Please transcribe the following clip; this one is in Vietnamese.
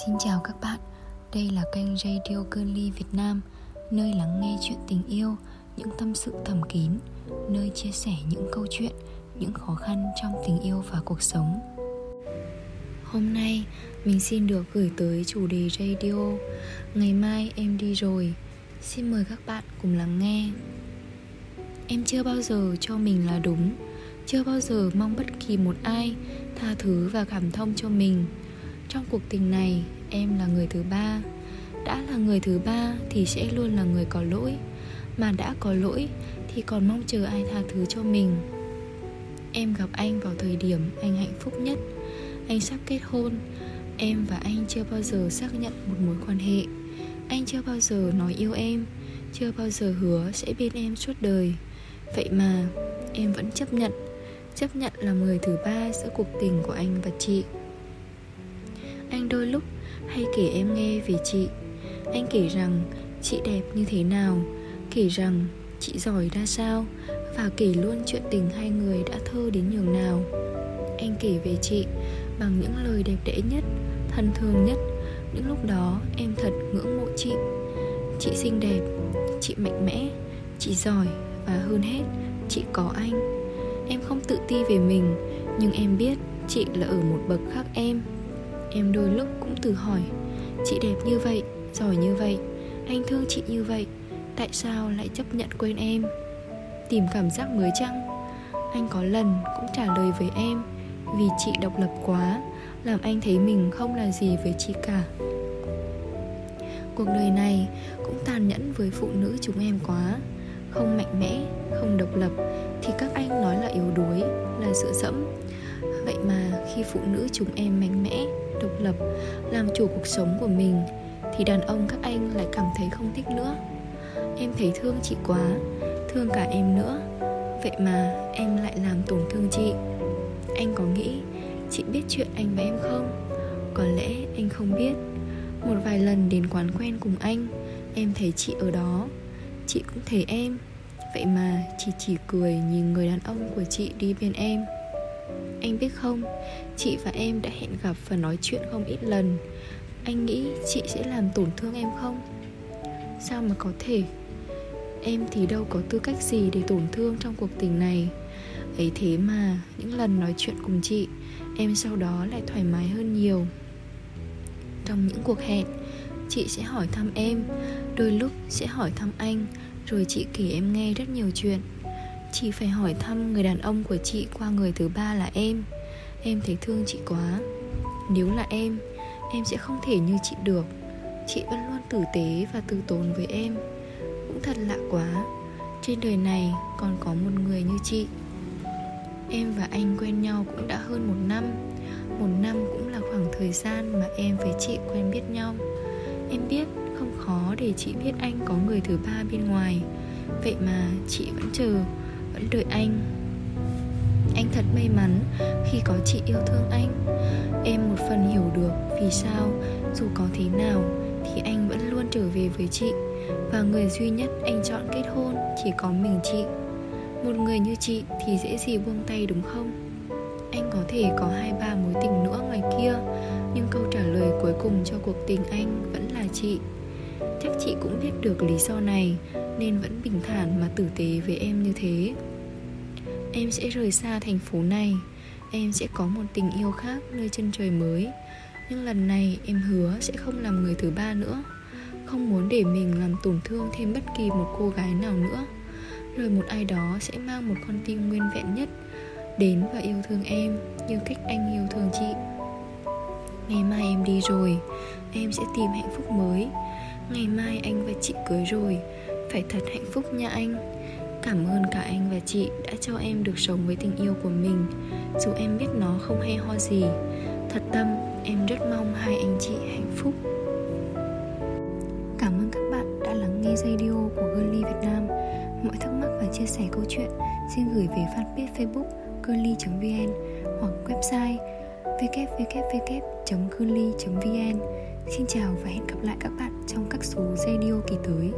Xin chào các bạn, đây là kênh Radio Girly Việt Nam Nơi lắng nghe chuyện tình yêu, những tâm sự thầm kín Nơi chia sẻ những câu chuyện, những khó khăn trong tình yêu và cuộc sống. Hôm nay mình xin được gửi tới chủ đề radio. Ngày mai em đi rồi. Xin mời các bạn cùng lắng nghe. Em chưa bao giờ cho mình là đúng Chưa bao giờ mong bất kỳ một ai Tha thứ và cảm thông cho mình trong cuộc tình này, em là người thứ ba. Đã là người thứ ba thì sẽ luôn là người có lỗi. Mà đã có lỗi thì còn mong chờ ai tha thứ cho mình. Em gặp anh vào thời điểm anh hạnh phúc nhất. Anh sắp kết hôn. Em và anh chưa bao giờ xác nhận một mối quan hệ. Anh chưa bao giờ nói yêu em. Chưa bao giờ hứa sẽ bên em suốt đời. Vậy mà em vẫn chấp nhận. Chấp nhận là người thứ ba giữa cuộc tình của anh và chị anh đôi lúc hay kể em nghe về chị. Anh kể rằng chị đẹp như thế nào, Kể rằng chị giỏi ra sao Và kể luôn chuyện tình hai người đã thơ đến nhường nào. Anh kể về chị bằng những lời đẹp đẽ nhất, Thân thương nhất. Những lúc đó em thật ngưỡng mộ chị. Chị xinh đẹp, Chị mạnh mẽ, Chị giỏi Và hơn hết, Chị có anh. Em không tự ti về mình, Nhưng em biết chị là ở một bậc khác em. Em đôi lúc cũng tự hỏi Chị đẹp như vậy, giỏi như vậy Anh thương chị như vậy Tại sao lại chấp nhận quên em? Tìm cảm giác mới chăng? Anh có lần cũng trả lời với em Vì chị độc lập quá Làm anh thấy mình không là gì với chị cả. Cuộc đời này cũng tàn nhẫn với phụ nữ chúng em quá. Không mạnh mẽ, không độc lập Thì các anh nói là yếu đuối, là dựa dẫm mà khi phụ nữ chúng em mạnh mẽ, độc lập, làm chủ cuộc sống của mình Thì đàn ông các anh lại cảm thấy không thích nữa. Em thấy thương chị quá, thương cả em nữa. Vậy mà em lại làm tổn thương chị. Anh có nghĩ chị biết chuyện anh và em không? Có lẽ anh không biết. Một vài lần đến quán quen cùng anh Em thấy chị ở đó. Chị cũng thấy em. Vậy mà chị chỉ cười nhìn người đàn ông của chị đi bên em anh biết không, chị và em đã hẹn gặp và nói chuyện không ít lần. Anh nghĩ chị sẽ làm tổn thương em không? Sao mà có thể? Em thì đâu có tư cách gì để tổn thương trong cuộc tình này. Ấy thế mà những lần nói chuyện cùng chị Em sau đó lại thoải mái hơn nhiều. Trong những cuộc hẹn Chị sẽ hỏi thăm em Đôi lúc sẽ hỏi thăm anh Rồi chị kể em nghe rất nhiều chuyện. Chị phải hỏi thăm người đàn ông của chị qua người thứ ba là em. Em thấy thương chị quá. Nếu là em Em sẽ không thể như chị được. Chị vẫn luôn tử tế và từ tốn với em. Cũng thật lạ quá. Trên đời này còn có một người như chị. Em và anh quen nhau cũng đã hơn một năm. Một năm cũng là khoảng thời gian mà em với chị quen biết nhau. Em biết không khó để chị biết anh có người thứ ba bên ngoài. Vậy mà chị vẫn chờ vẫn đợi anh. Anh thật may mắn khi có chị yêu thương anh. Em một phần hiểu được vì sao, dù có thế nào thì anh vẫn luôn trở về với chị. Và người duy nhất anh chọn kết hôn chỉ có mình chị. Một người như chị thì dễ gì buông tay đúng không? Anh có thể có hai ba mối tình nữa ngoài kia, nhưng câu trả lời cuối cùng cho cuộc tình anh vẫn là chị. Chắc chị cũng biết được lý do này, nên vẫn bình thản mà tử tế với em như thế em sẽ rời xa thành phố này. Em sẽ có một tình yêu khác nơi chân trời mới. Nhưng lần này, em hứa sẽ không làm người thứ ba nữa. Không muốn để mình làm tổn thương thêm bất kỳ một cô gái nào nữa. Rồi một ai đó sẽ mang một con tim nguyên vẹn nhất đến và yêu thương em như cách anh yêu thương chị. Ngày mai em đi rồi, em sẽ tìm hạnh phúc mới. Ngày mai anh và chị cưới rồi, phải thật hạnh phúc nha anh. Cảm ơn cả anh và chị đã cho em được sống với tình yêu của mình. Dù em biết nó không hay ho gì Thật tâm, em rất mong hai anh chị hạnh phúc. Cảm ơn các bạn đã lắng nghe radio của Girly Việt Nam. Mọi thắc mắc và chia sẻ câu chuyện xin gửi về fanpage facebook girly.vn hoặc website www.girly.vn Xin chào và hẹn gặp lại các bạn trong các số radio kỳ tới.